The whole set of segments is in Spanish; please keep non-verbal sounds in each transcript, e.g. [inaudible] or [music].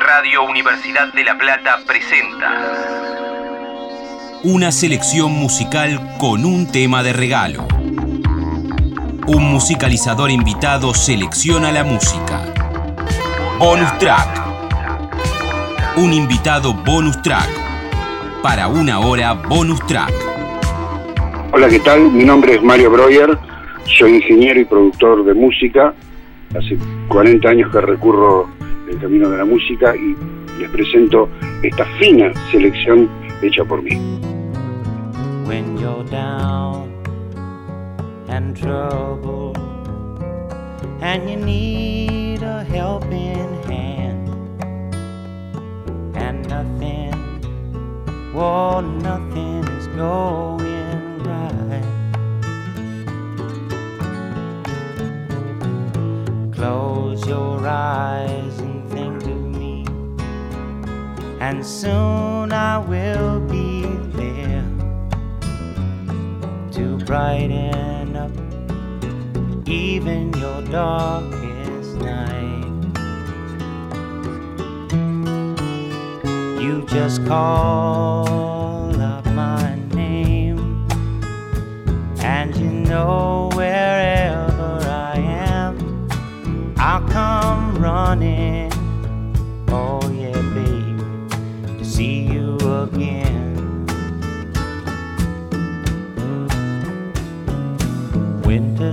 Radio Universidad de La Plata presenta una selección musical con un tema de regalo. Un musicalizador invitado selecciona la música. Bonus track. Un invitado bonus track. Para una hora bonus track. Hola, ¿qué tal? Mi nombre es Mario Breuer. Soy ingeniero y productor de música. Hace 40 años que recurro el camino de la música y les presento esta fina selección hecha por mí. When you're down and trouble and you need a helping hand and nothing, well, nothing is going right. Close your eyes and soon I will be there to brighten up even your darkest night. You just call up my name, and you know wherever I am, I'll come running.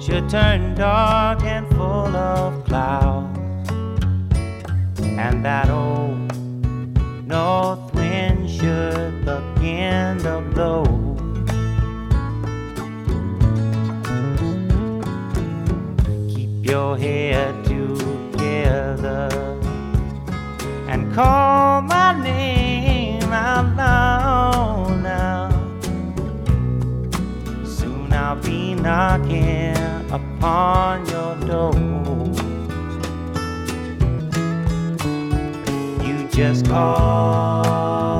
should turn dark and full of clouds, and that old north wind should begin to blow. Keep your head together and call my name out loud now. Soon I'll be knocking upon your door. You just call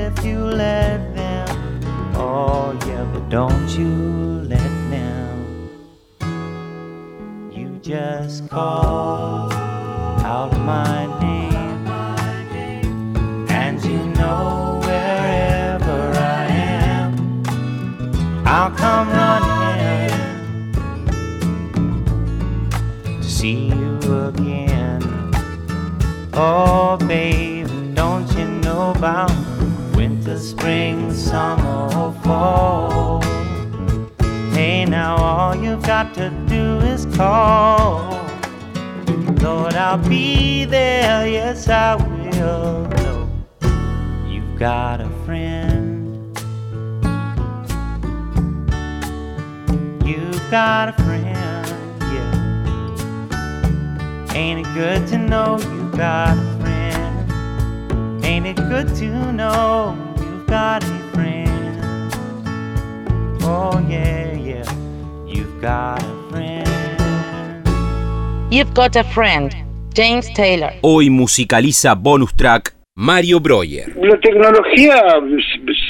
don't you let them. You just call out my name, and you know wherever I am, I'll come running to see you again. Oh, baby don't you know about spring, summer, or fall. Hey, now all you've got to do is call. Lord, I'll be there, yes, I will. Know you've got a friend. You've got a friend, yeah. Ain't it good to know you've got a friend? Ain't it good to know got a friend? Oh, yeah, yeah, you've got a friend. You've got a friend, James Taylor. Hoy musicaliza bonus track Mario Breuer. La tecnología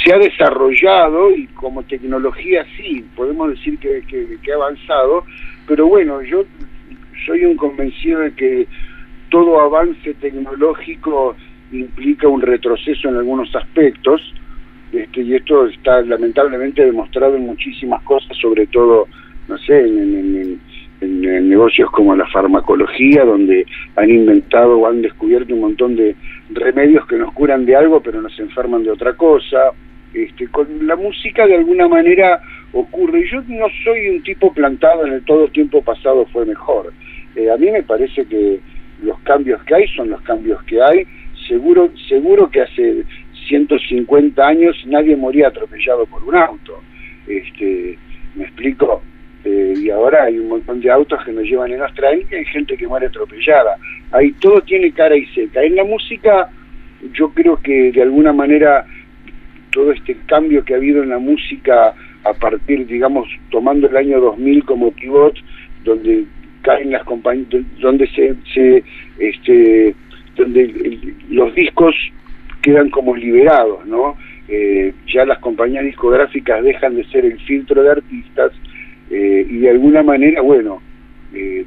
se ha desarrollado y como tecnología sí, podemos decir que, que, ha avanzado, pero bueno, yo soy un convencido de que todo avance tecnológico implica un retroceso en algunos aspectos, este, y esto está lamentablemente demostrado en muchísimas cosas, sobre todo, no sé, en, en, negocios como la farmacología, donde han inventado o han descubierto un montón de remedios que nos curan de algo, pero nos enferman de otra cosa. Este, con la música de alguna manera ocurre. Yo no soy un tipo plantado en el todo tiempo pasado fue mejor. Eh, a mí me parece que los cambios que hay son los cambios que hay. Seguro, seguro que hace 150 años nadie moría atropellado por un auto. Este, ¿Me explico? Eh, y ahora hay un montón de autos que nos llevan en los y hay gente que muere atropellada. Ahí todo tiene cara y seca. En la música yo creo que de alguna manera todo este cambio que ha habido en la música a partir, digamos, tomando el año 2000 como pivot, donde caen las compañías, donde se, se este, donde los discos quedan como liberados, ¿no? Eh, ya las compañías discográficas dejan de ser el filtro de artistas eh, y de alguna manera, bueno, eh,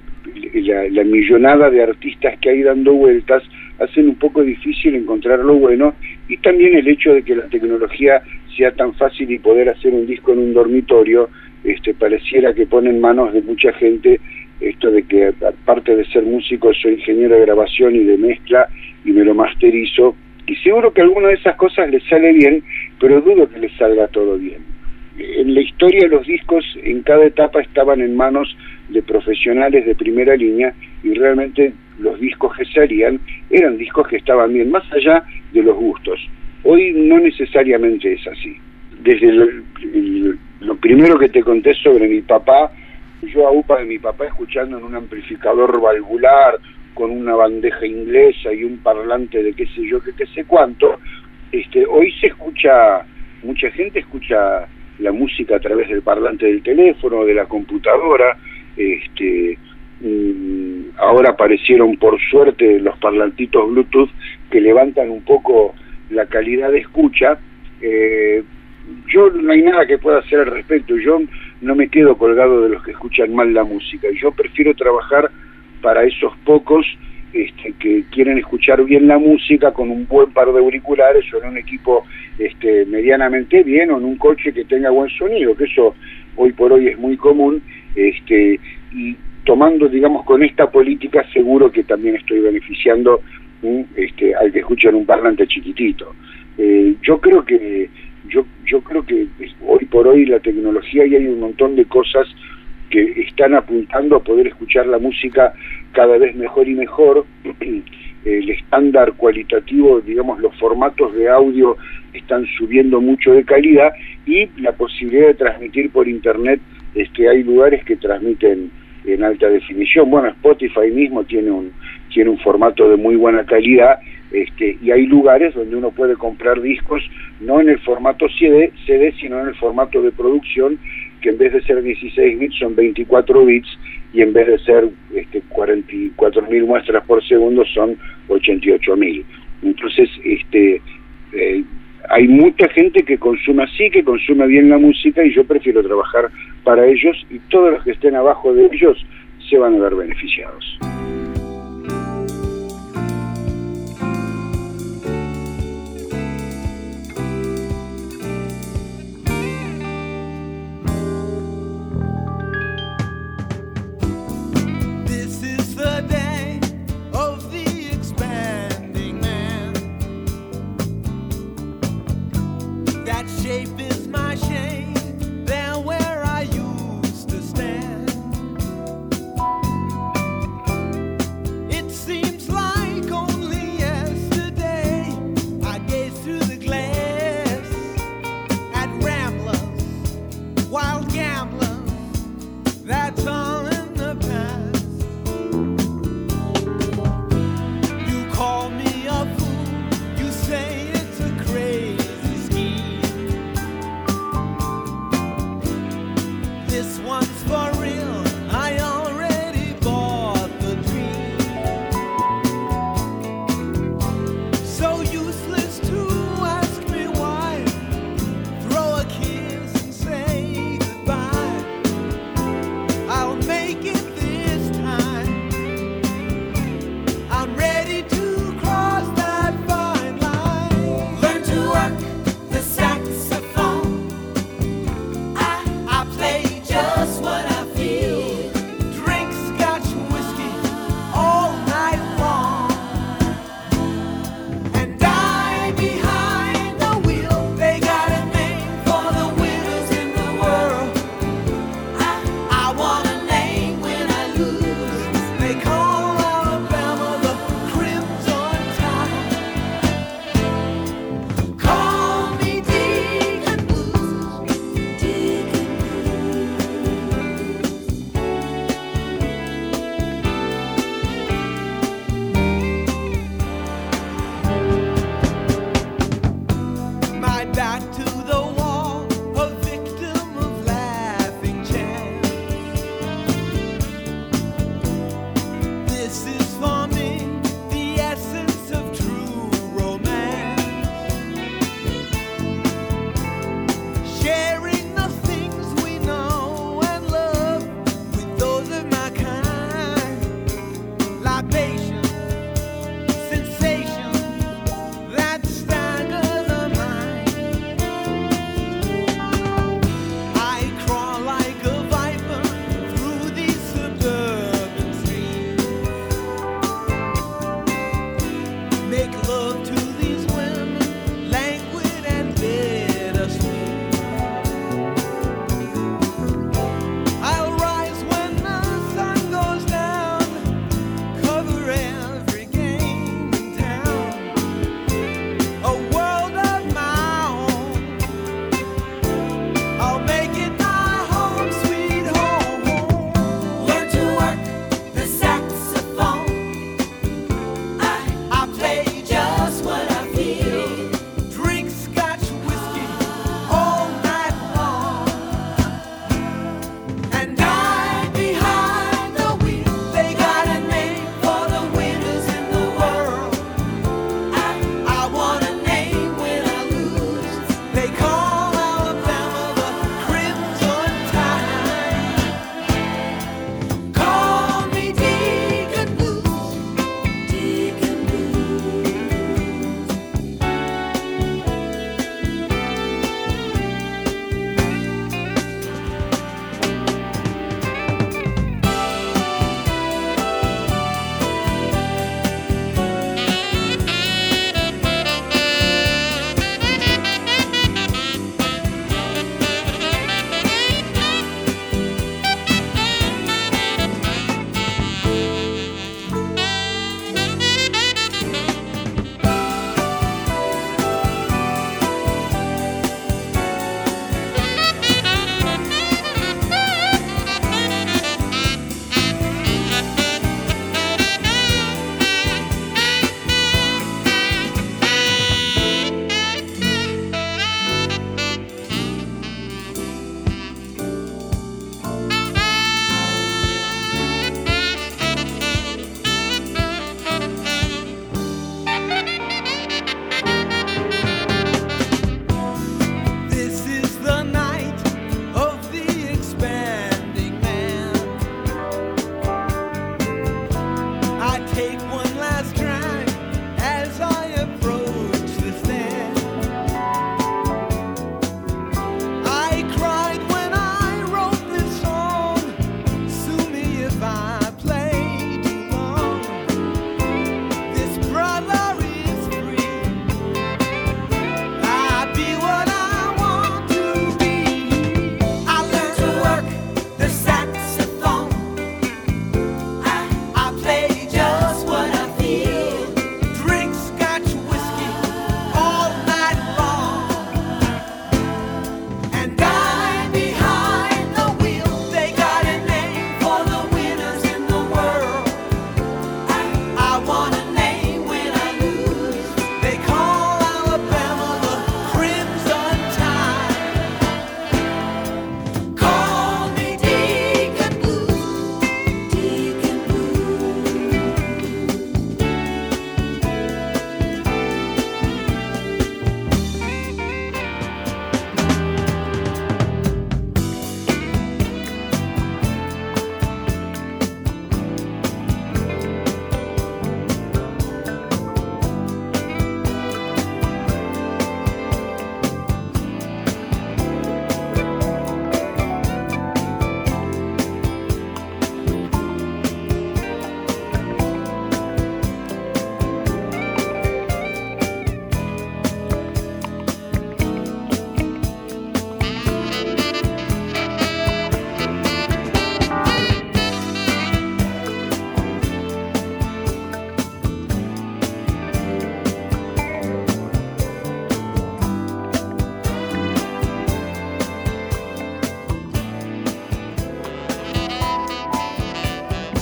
la, millonada de artistas que hay dando vueltas hacen un poco difícil encontrar lo bueno y también el hecho de que la tecnología sea tan fácil y poder hacer un disco en un dormitorio este pareciera que pone en manos de mucha gente esto de que aparte de ser músico soy ingeniero de grabación y de mezcla y me lo masterizo y seguro que alguna de esas cosas les sale bien pero dudo que les salga todo bien en la historia los discos en cada etapa estaban en manos de profesionales de primera línea y realmente los discos que salían eran discos que estaban bien, más allá de los gustos. Hoy no necesariamente es así. Desde lo primero que te conté sobre mi papá, yo a UPA de mi papá escuchando en un amplificador valvular con una bandeja inglesa y un parlante de qué sé yo, que qué sé cuánto, este, hoy se escucha, mucha gente escucha la música a través del parlante del teléfono, de la computadora, este, mm, ahora aparecieron por suerte los parlantitos Bluetooth que levantan un poco la calidad de escucha. Eh, yo no hay nada que pueda hacer al respecto, yo no me quedo colgado de los que escuchan mal la música, yo prefiero trabajar para esos pocos este, que quieren escuchar bien la música con un buen par de auriculares o en un equipo este, medianamente bien o en un coche que tenga buen sonido, que eso hoy por hoy es muy común, este, y tomando, digamos, con esta política seguro que también estoy beneficiando este, al que escucha en un parlante chiquitito. Eh, yo creo que yo, yo creo que hoy por hoy la tecnología y hay un montón de cosas que están apuntando a poder escuchar la música cada vez mejor y mejor. [clears throat] El estándar cualitativo, digamos, los formatos de audio están subiendo mucho de calidad y la posibilidad de transmitir por internet, es que hay lugares que transmiten en alta definición. Bueno, Spotify mismo tiene un tiene un formato de muy buena calidad este, y hay lugares donde uno puede comprar discos no en el formato CD, CD sino en el formato de producción que en vez de ser 16 bits son 24 bits y en vez de ser este, 44 mil muestras por segundo son 88 mil. Entonces, este, eh, hay mucha gente que consume así, que consume bien la música y yo prefiero trabajar para ellos y todos los que estén abajo de ellos se van a ver beneficiados.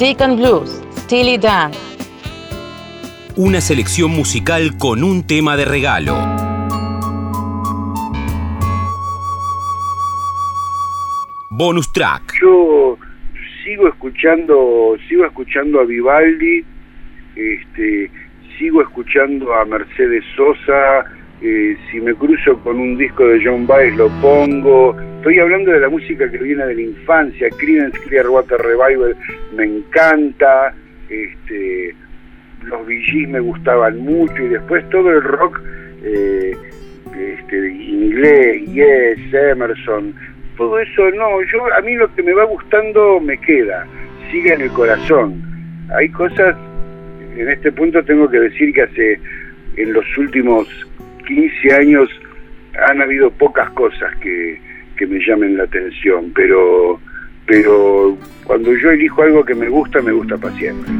Deacon Blues, Steely Dan. Una selección musical con un tema de regalo. Bonus track. Yo sigo escuchando, sigo escuchando a Vivaldi, este, sigo escuchando a Mercedes Sosa, eh, si me cruzo con un disco de John Baez lo pongo. Estoy hablando de la música que viene de la infancia, Creedence Clearwater Revival me encanta, este, los VGs me gustaban mucho y después todo el rock eh, este, inglés, Yes, Emerson, todo eso no, yo a mí lo que me va gustando me queda, sigue en el corazón. Hay cosas, en este punto tengo que decir que hace en los últimos 15 años han habido pocas cosas que, que me llamen la atención, pero, pero cuando yo elijo algo que me gusta, me gusta para siempre.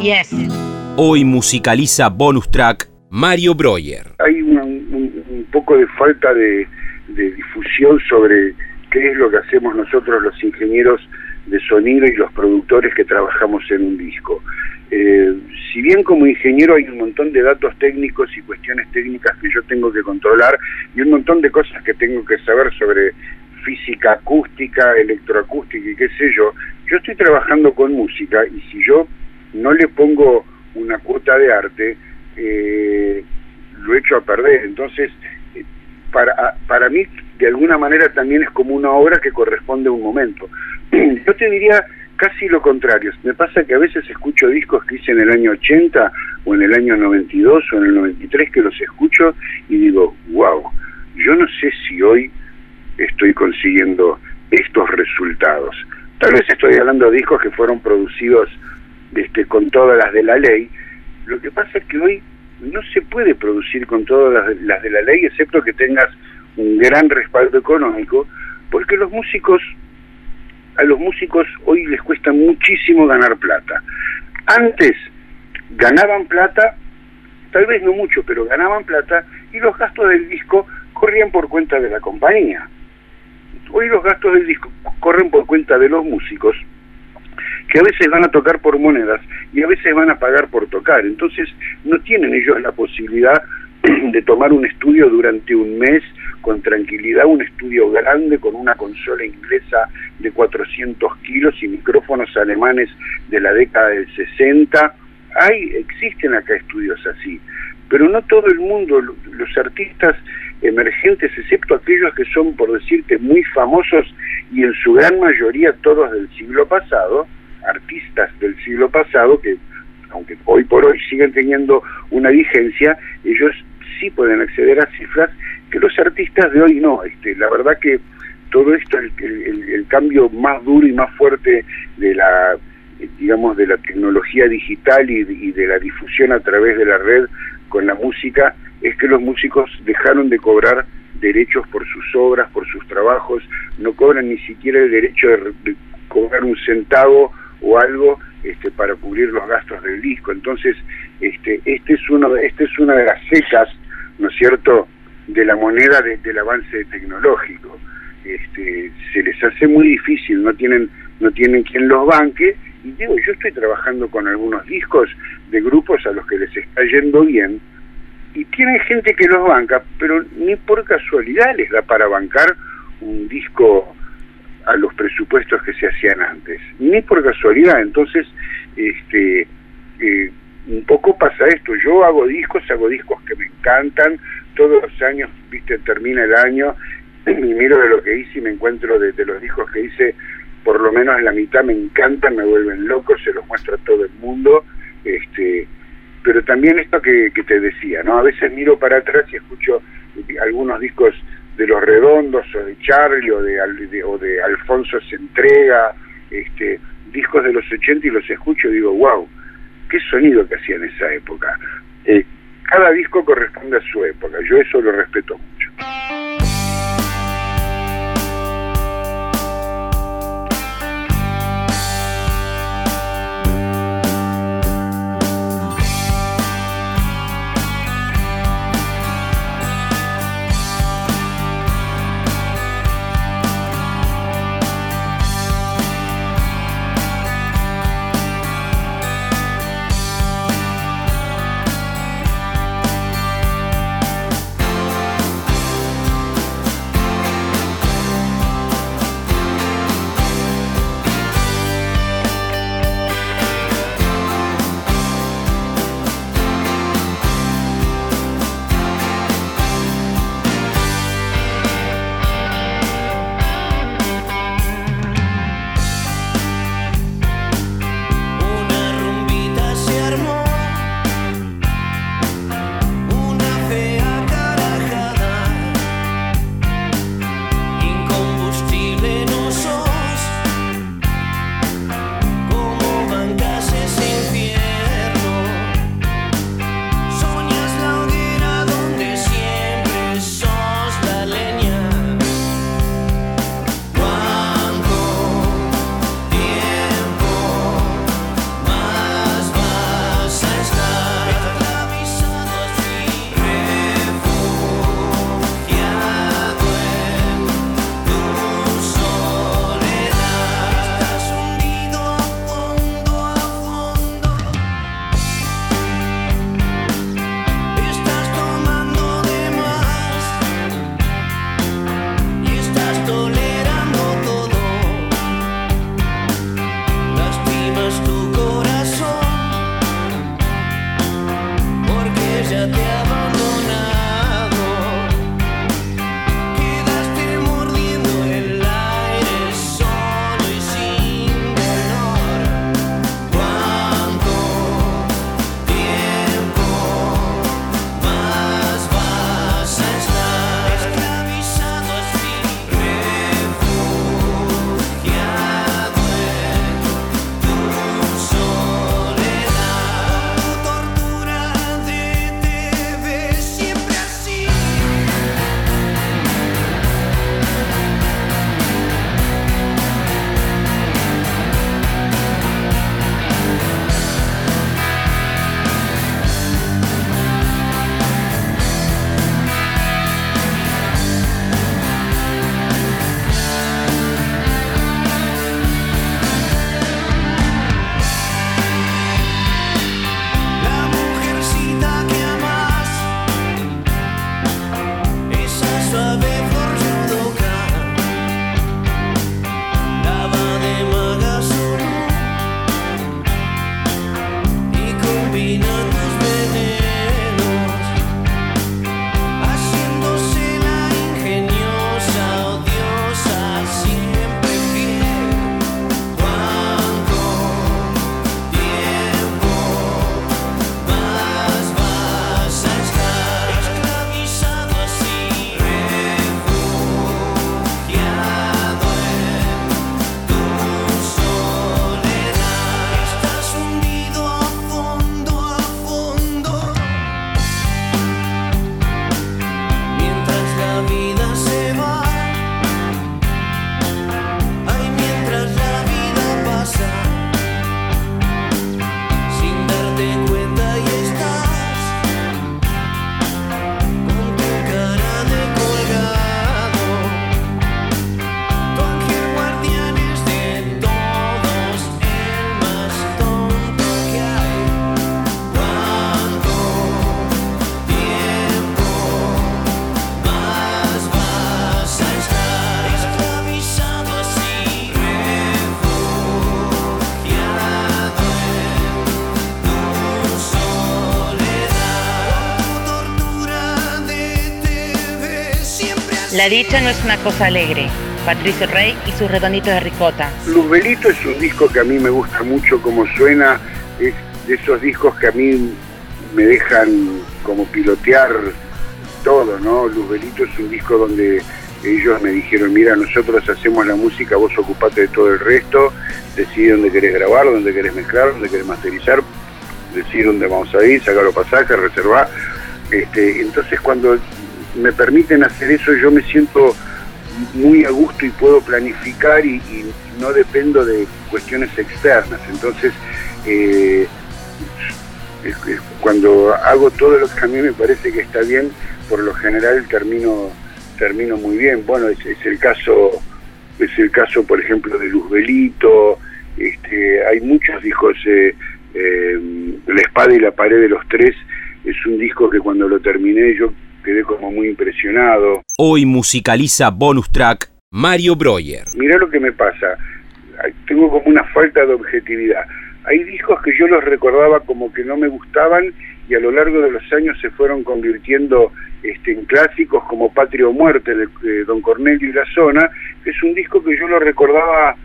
Yes. Hoy musicaliza bonus track Mario Breuer. Hay un, poco de falta de, difusión sobre qué es lo que hacemos nosotros los ingenieros de sonido y los productores que trabajamos en un disco. Eh, si bien como ingeniero hay un montón de datos técnicos y cuestiones técnicas que yo tengo que controlar y un montón de cosas que tengo que saber sobre física acústica, electroacústica y qué sé yo, yo estoy trabajando con música y si yo no le pongo una cuota de arte, eh, lo echo a perder. Entonces, eh, para, para mí, de alguna manera también es como una obra que corresponde a un momento. [clears throat] Yo te diría casi lo contrario. Me pasa que a veces escucho discos que hice en el año 80 o en el año 92 o en el 93 que los escucho y digo, wow, yo no sé si hoy estoy consiguiendo estos resultados. Tal vez estoy hablando de discos que fueron producidos este, con todas las de la ley. Lo que pasa es que hoy no se puede producir con todas las de, la ley, excepto que tengas un gran respaldo económico, porque los músicos, a los músicos hoy les cuesta muchísimo ganar plata. Antes ganaban plata, tal vez no mucho, pero ganaban plata, y los gastos del disco corrían por cuenta de la compañía. Hoy los gastos del disco corren por cuenta de los músicos, que a veces van a tocar por monedas y a veces van a pagar por tocar. Entonces no tienen ellos la posibilidad [clears throat] de tomar un estudio durante un mes con tranquilidad, un estudio grande con una consola inglesa de 400 kilos y micrófonos alemanes de la década del 60. Hay, existen acá estudios así, pero no todo el mundo, los artistas emergentes, excepto aquellos que son, por decirte, muy famosos y en su gran mayoría todos del siglo pasado, artistas del siglo pasado, que aunque hoy por hoy siguen teniendo una vigencia, ellos sí pueden acceder a cifras que los artistas de hoy no. Este, la verdad que todo esto, el, el, cambio más duro y más fuerte de la digamos de la tecnología digital y de la difusión a través de la red con la música es que los músicos dejaron de cobrar derechos por sus obras, por sus trabajos, no cobran ni siquiera el derecho de, cobrar un centavo o algo este, para cubrir los gastos del disco. Entonces, este, este es uno, este es una de las secas, ¿no es cierto?, de la moneda del avance tecnológico. Este, se les hace muy difícil, no tienen, no tienen quien los banque. Y digo, yo estoy trabajando con algunos discos de grupos a los que les está yendo bien, y tienen gente que los banca, pero ni por casualidad les da para bancar un disco a los presupuestos que se hacían antes, ni por casualidad. Entonces, este, eh, un poco pasa esto. Yo hago discos, hago discos que me encantan. Todos los años, viste, termina el año y miro de lo que hice y me encuentro de, los discos que hice, por lo menos la mitad me encantan, me vuelven locos, se los muestro a todo el mundo. Este, pero también esto que, te decía, ¿no? A veces miro para atrás y escucho algunos discos de Los Redondos o de Charlie o de, o de Alfonso se entrega, este, discos de los 80 y los escucho y digo, wow, qué sonido que hacía en esa época. Eh, cada disco corresponde a su época, yo eso lo respeto mucho. La dicha no es una cosa alegre. Patricio Rey y sus redonditos de ricota. Luzbelito es un disco que a mí me gusta mucho como suena, es de esos discos que a mí me dejan como pilotear todo, ¿no? Luzbelito es un disco donde ellos me dijeron, mira, nosotros hacemos la música, vos ocupate de todo el resto, decidí dónde querés grabar, dónde querés mezclar, dónde querés masterizar, decidí dónde vamos a ir, sacar los pasajes, reservar. Este, entonces cuando me permiten hacer eso yo me siento muy a gusto y puedo planificar y, y no dependo de cuestiones externas. Entonces, eh, cuando hago todo lo que a mí me parece que está bien, por lo general termino termino muy bien. Bueno, es, el caso es el caso, por ejemplo, de Luzbelito. Este, hay muchos discos. Eh, eh, la espada y la pared de los tres es un disco que cuando lo terminé yo quedé como muy impresionado. Hoy musicaliza bonus track Mario Breuer. Mirá lo que me pasa, tengo como una falta de objetividad. Hay discos que yo los recordaba como que no me gustaban y a lo largo de los años se fueron convirtiendo este, en clásicos como Patria o Muerte de, de Don Cornelio y la Zona, que es un disco que yo lo recordaba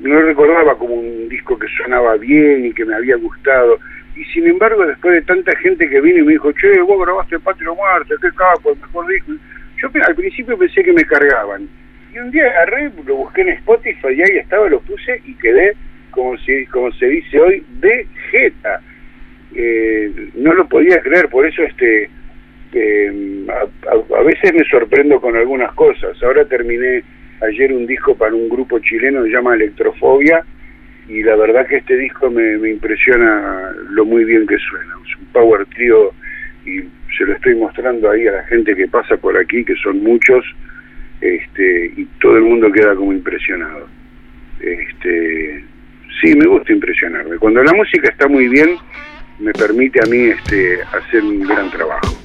no lo recordaba como un disco que sonaba bien y que me había gustado y sin embargo después de tanta gente que vino y me dijo, che, vos grabaste Patrio Muerte, qué capo, el mejor disco. Yo al principio pensé que me cargaban. Y un día agarré, lo busqué en Spotify y ahí estaba, lo puse y quedé, como, si, como se dice hoy, de jeta. Eh, no lo podía creer, por eso este a, a, a veces me sorprendo con algunas cosas. Ahora terminé ayer un disco para un grupo chileno que se llama Electrofobia, y la verdad que este disco me, me, impresiona lo muy bien que suena. Es un power trio y se lo estoy mostrando ahí a la gente que pasa por aquí, que son muchos, este, y todo el mundo queda como impresionado. Este, sí, me gusta impresionarme. Cuando la música está muy bien, me permite a mí este, hacer un gran trabajo.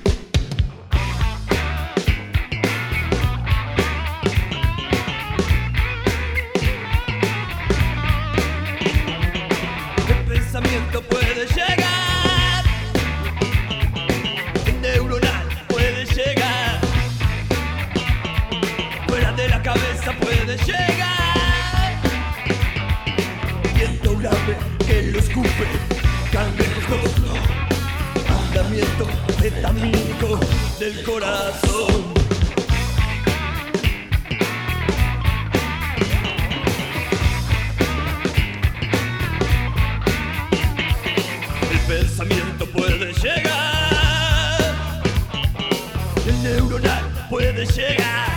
Escupe, cangrejo, andamiento metamínico del corazón. pensamiento puede llegar, el neuronal puede llegar,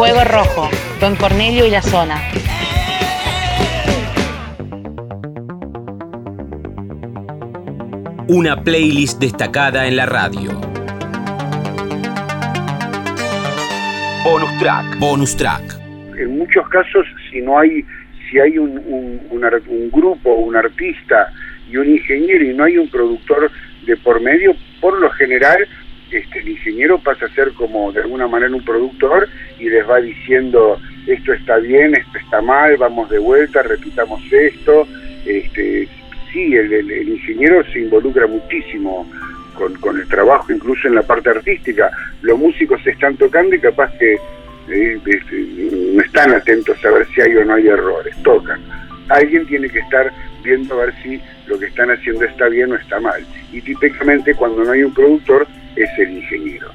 Fuego Rojo, Don Cornelio y la zona. Una playlist destacada en la radio. Bonus track. Bonus track. En muchos casos, si no hay, si hay un, un, un, un grupo, un artista y un ingeniero y no hay un productor de por medio, por lo general este, el ingeniero pasa a ser como de alguna manera un productor y les va diciendo esto está bien, esto está mal, vamos de vuelta, repitamos esto. Este, sí, el, ingeniero se involucra muchísimo con, el trabajo, incluso en la parte artística. Los músicos se están tocando y capaz que eh, este, no están atentos a ver si hay o no hay errores, tocan. Alguien tiene que estar viendo a ver si lo que están haciendo está bien o está mal. Y típicamente cuando no hay un productor es el ingeniero.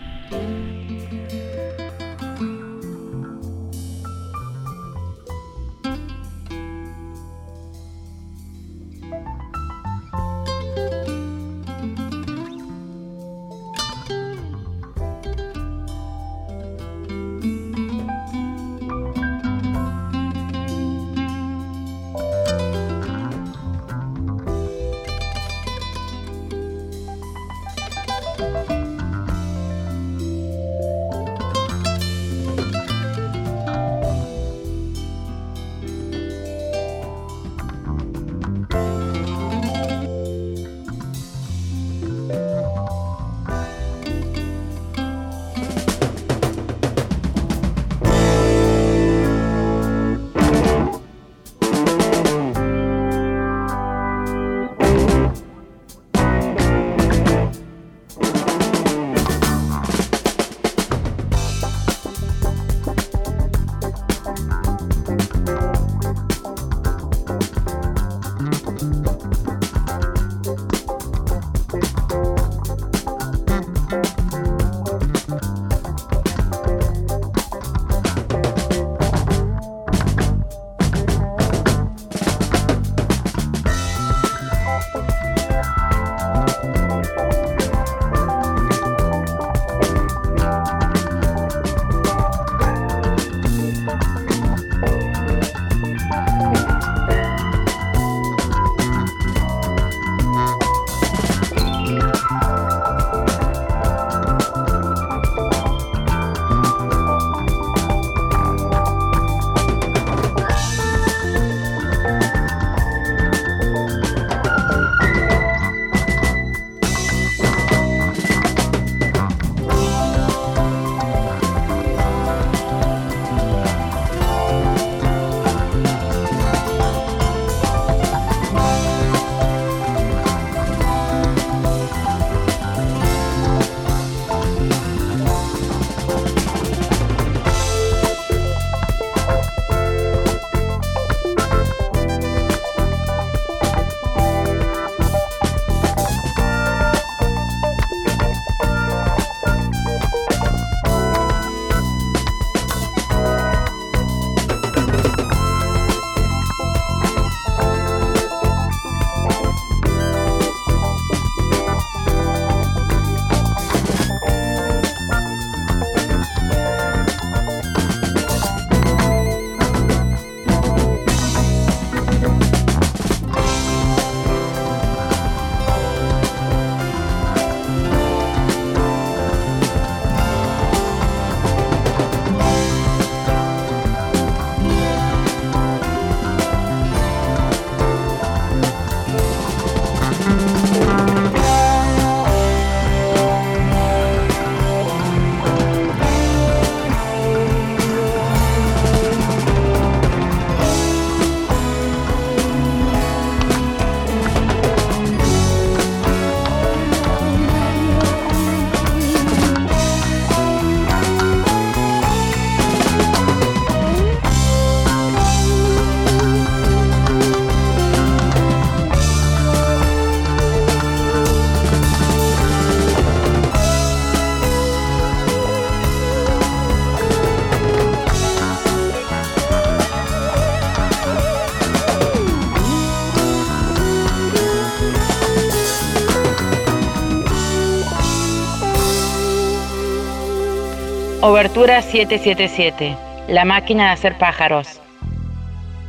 Obertura 777, La máquina de hacer pájaros.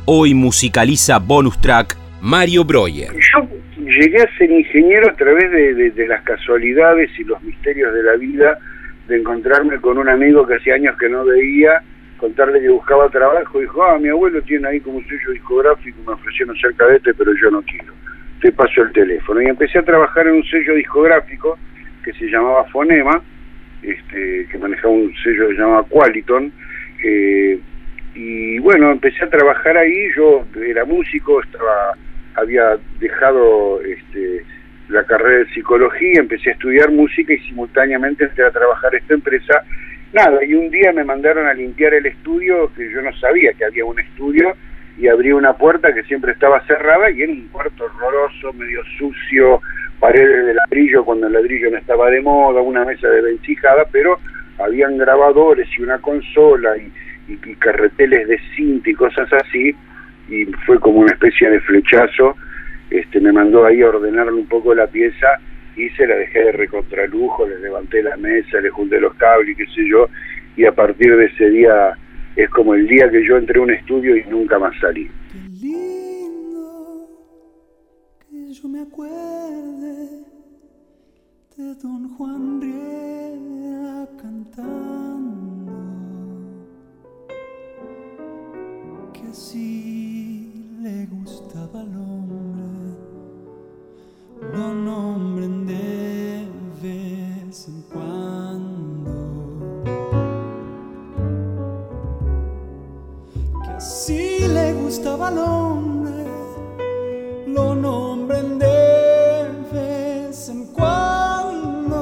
Hoy musicaliza bonus track Mario Breuer. Yo llegué a ser ingeniero a través de, las casualidades y los misterios de la vida, de encontrarme con un amigo que hacía años que no veía, contarle que buscaba trabajo, y dijo, ah, mi abuelo tiene ahí como un sello discográfico, me ofrecieron ser cadete, pero yo no quiero. Te paso el teléfono. Y empecé a trabajar en un sello discográfico que se llamaba Fonema, este, que manejaba un sello que se llamaba Qualiton. Eh, y bueno, empecé a trabajar ahí, yo era músico, estaba había dejado este, la carrera de psicología, empecé a estudiar música y simultáneamente entré a trabajar esta empresa. Nada, y un día me mandaron a limpiar el estudio, que yo no sabía que había un estudio, y abrí una puerta que siempre estaba cerrada y era un cuarto horroroso, medio sucio, paredes de ladrillo cuando el ladrillo no estaba de moda, una mesa de vencijada, pero habían grabadores y una consola y, y, carreteles de cinta y cosas así, y fue como una especie de flechazo, este me mandó ahí a ordenar un poco la pieza, y se la dejé de recontralujo, le levanté la mesa, le junté los cables y qué sé yo, y a partir de ese día es como el día que yo entré a un estudio y nunca más salí. Yo me acuerde de don Juan Riera cantando, que así le gustaba al hombre, lo nombren de vez en cuando. Que así le gustaba al hombre, lo nombren de vez en cuando.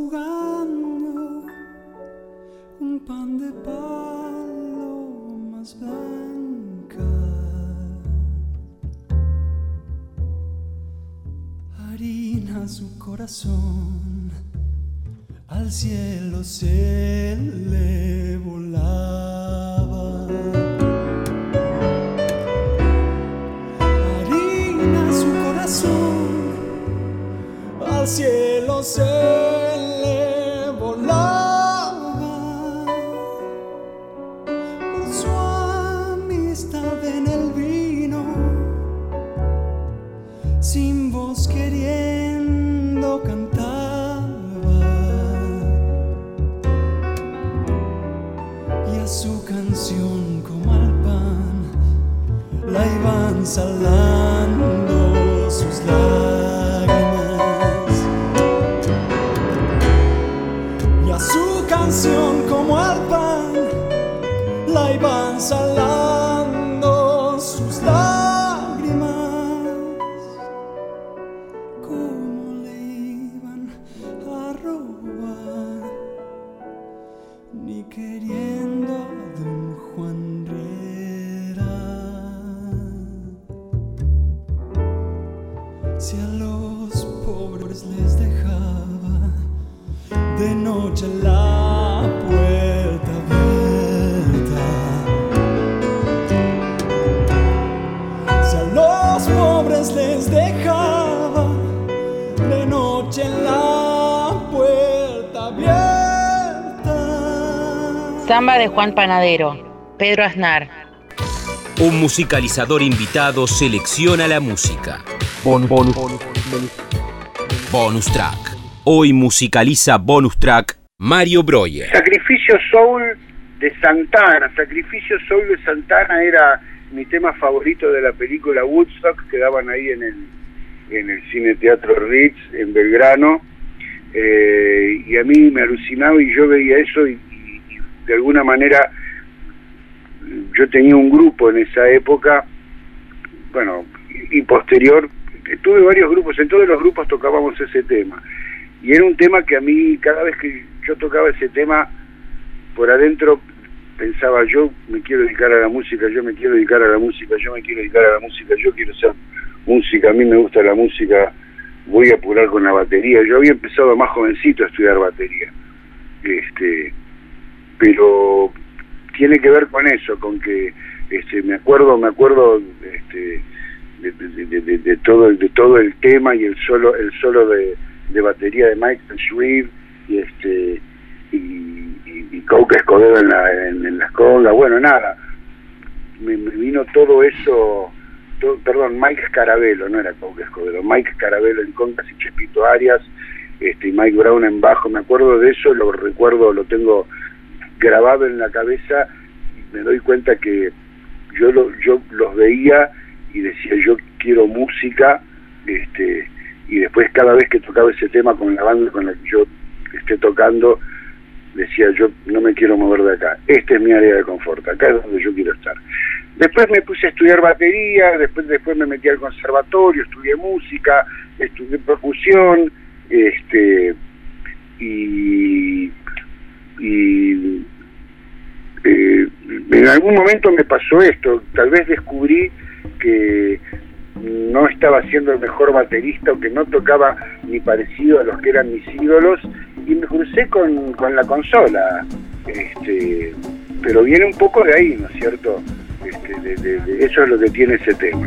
Jugando un pan de palomas blancas, harina su corazón, al cielo se le. Flores les dejaba de noche en la puerta abierta. Samba de Juan Panadero, Pedro Aznar. Un musicalizador invitado selecciona la música. Bonus track. Hoy musicaliza bonus track Mario Breuer. Sacrificio Soul de Santana. Sacrificio Soul de Santana era mi tema favorito de la película Woodstock que daban ahí en el, en el Cine Teatro Ritz en Belgrano. Eh, y a mí me alucinaba y yo veía eso y, y- y de alguna manera yo tenía un grupo en esa época, bueno, y posterior, tuve varios grupos, en todos los grupos tocábamos ese tema. Y era un tema que a mí, cada vez que yo tocaba ese tema, por adentro pensaba, yo me quiero dedicar a la música, yo me quiero dedicar a la música, yo me quiero dedicar a la música, yo quiero hacer música, a mí me gusta la música, voy a apurar con la batería. Yo había empezado más jovencito a estudiar batería. Este, pero tiene que ver con eso, con que este, me acuerdo, me acuerdo este, de, todo el, de todo el tema y el solo, el solo de, de batería de Michael Shreve y este y, Coke Escobedo en, la, en, en las congas, bueno nada, me, me vino todo eso, perdón, Mike Carabelo, no era Coke Escobedo, Mike Carabelo en congas y Chepito Arias, este, y Mike Brown en bajo, me acuerdo de eso, lo recuerdo, lo tengo grabado en la cabeza y me doy cuenta que yo lo, yo los veía y decía yo quiero música este y después cada vez que tocaba ese tema con la banda con la que yo esté tocando decía yo no me quiero mover de acá. Esta es mi área de confort acá es donde yo quiero estar. Después me puse a estudiar batería después después me metí al conservatorio estudié música estudié percusión este y y eh, en algún momento me pasó esto, tal vez descubrí que no estaba siendo el mejor baterista o que no tocaba ni parecido a los que eran mis ídolos y me crucé con, con la consola, este, pero viene un poco de ahí, ¿no es cierto? Este, de- eso es lo que tiene ese tema.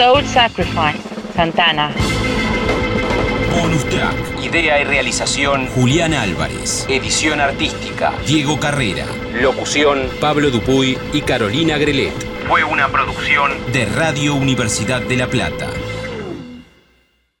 Soul Sacrifice, Santana. Bonus track. Idea y realización Julián Álvarez. Edición artística Diego Carrera. Locución Pablo Dupuy y Carolina Grelet. Fue una producción de Radio Universidad de La Plata.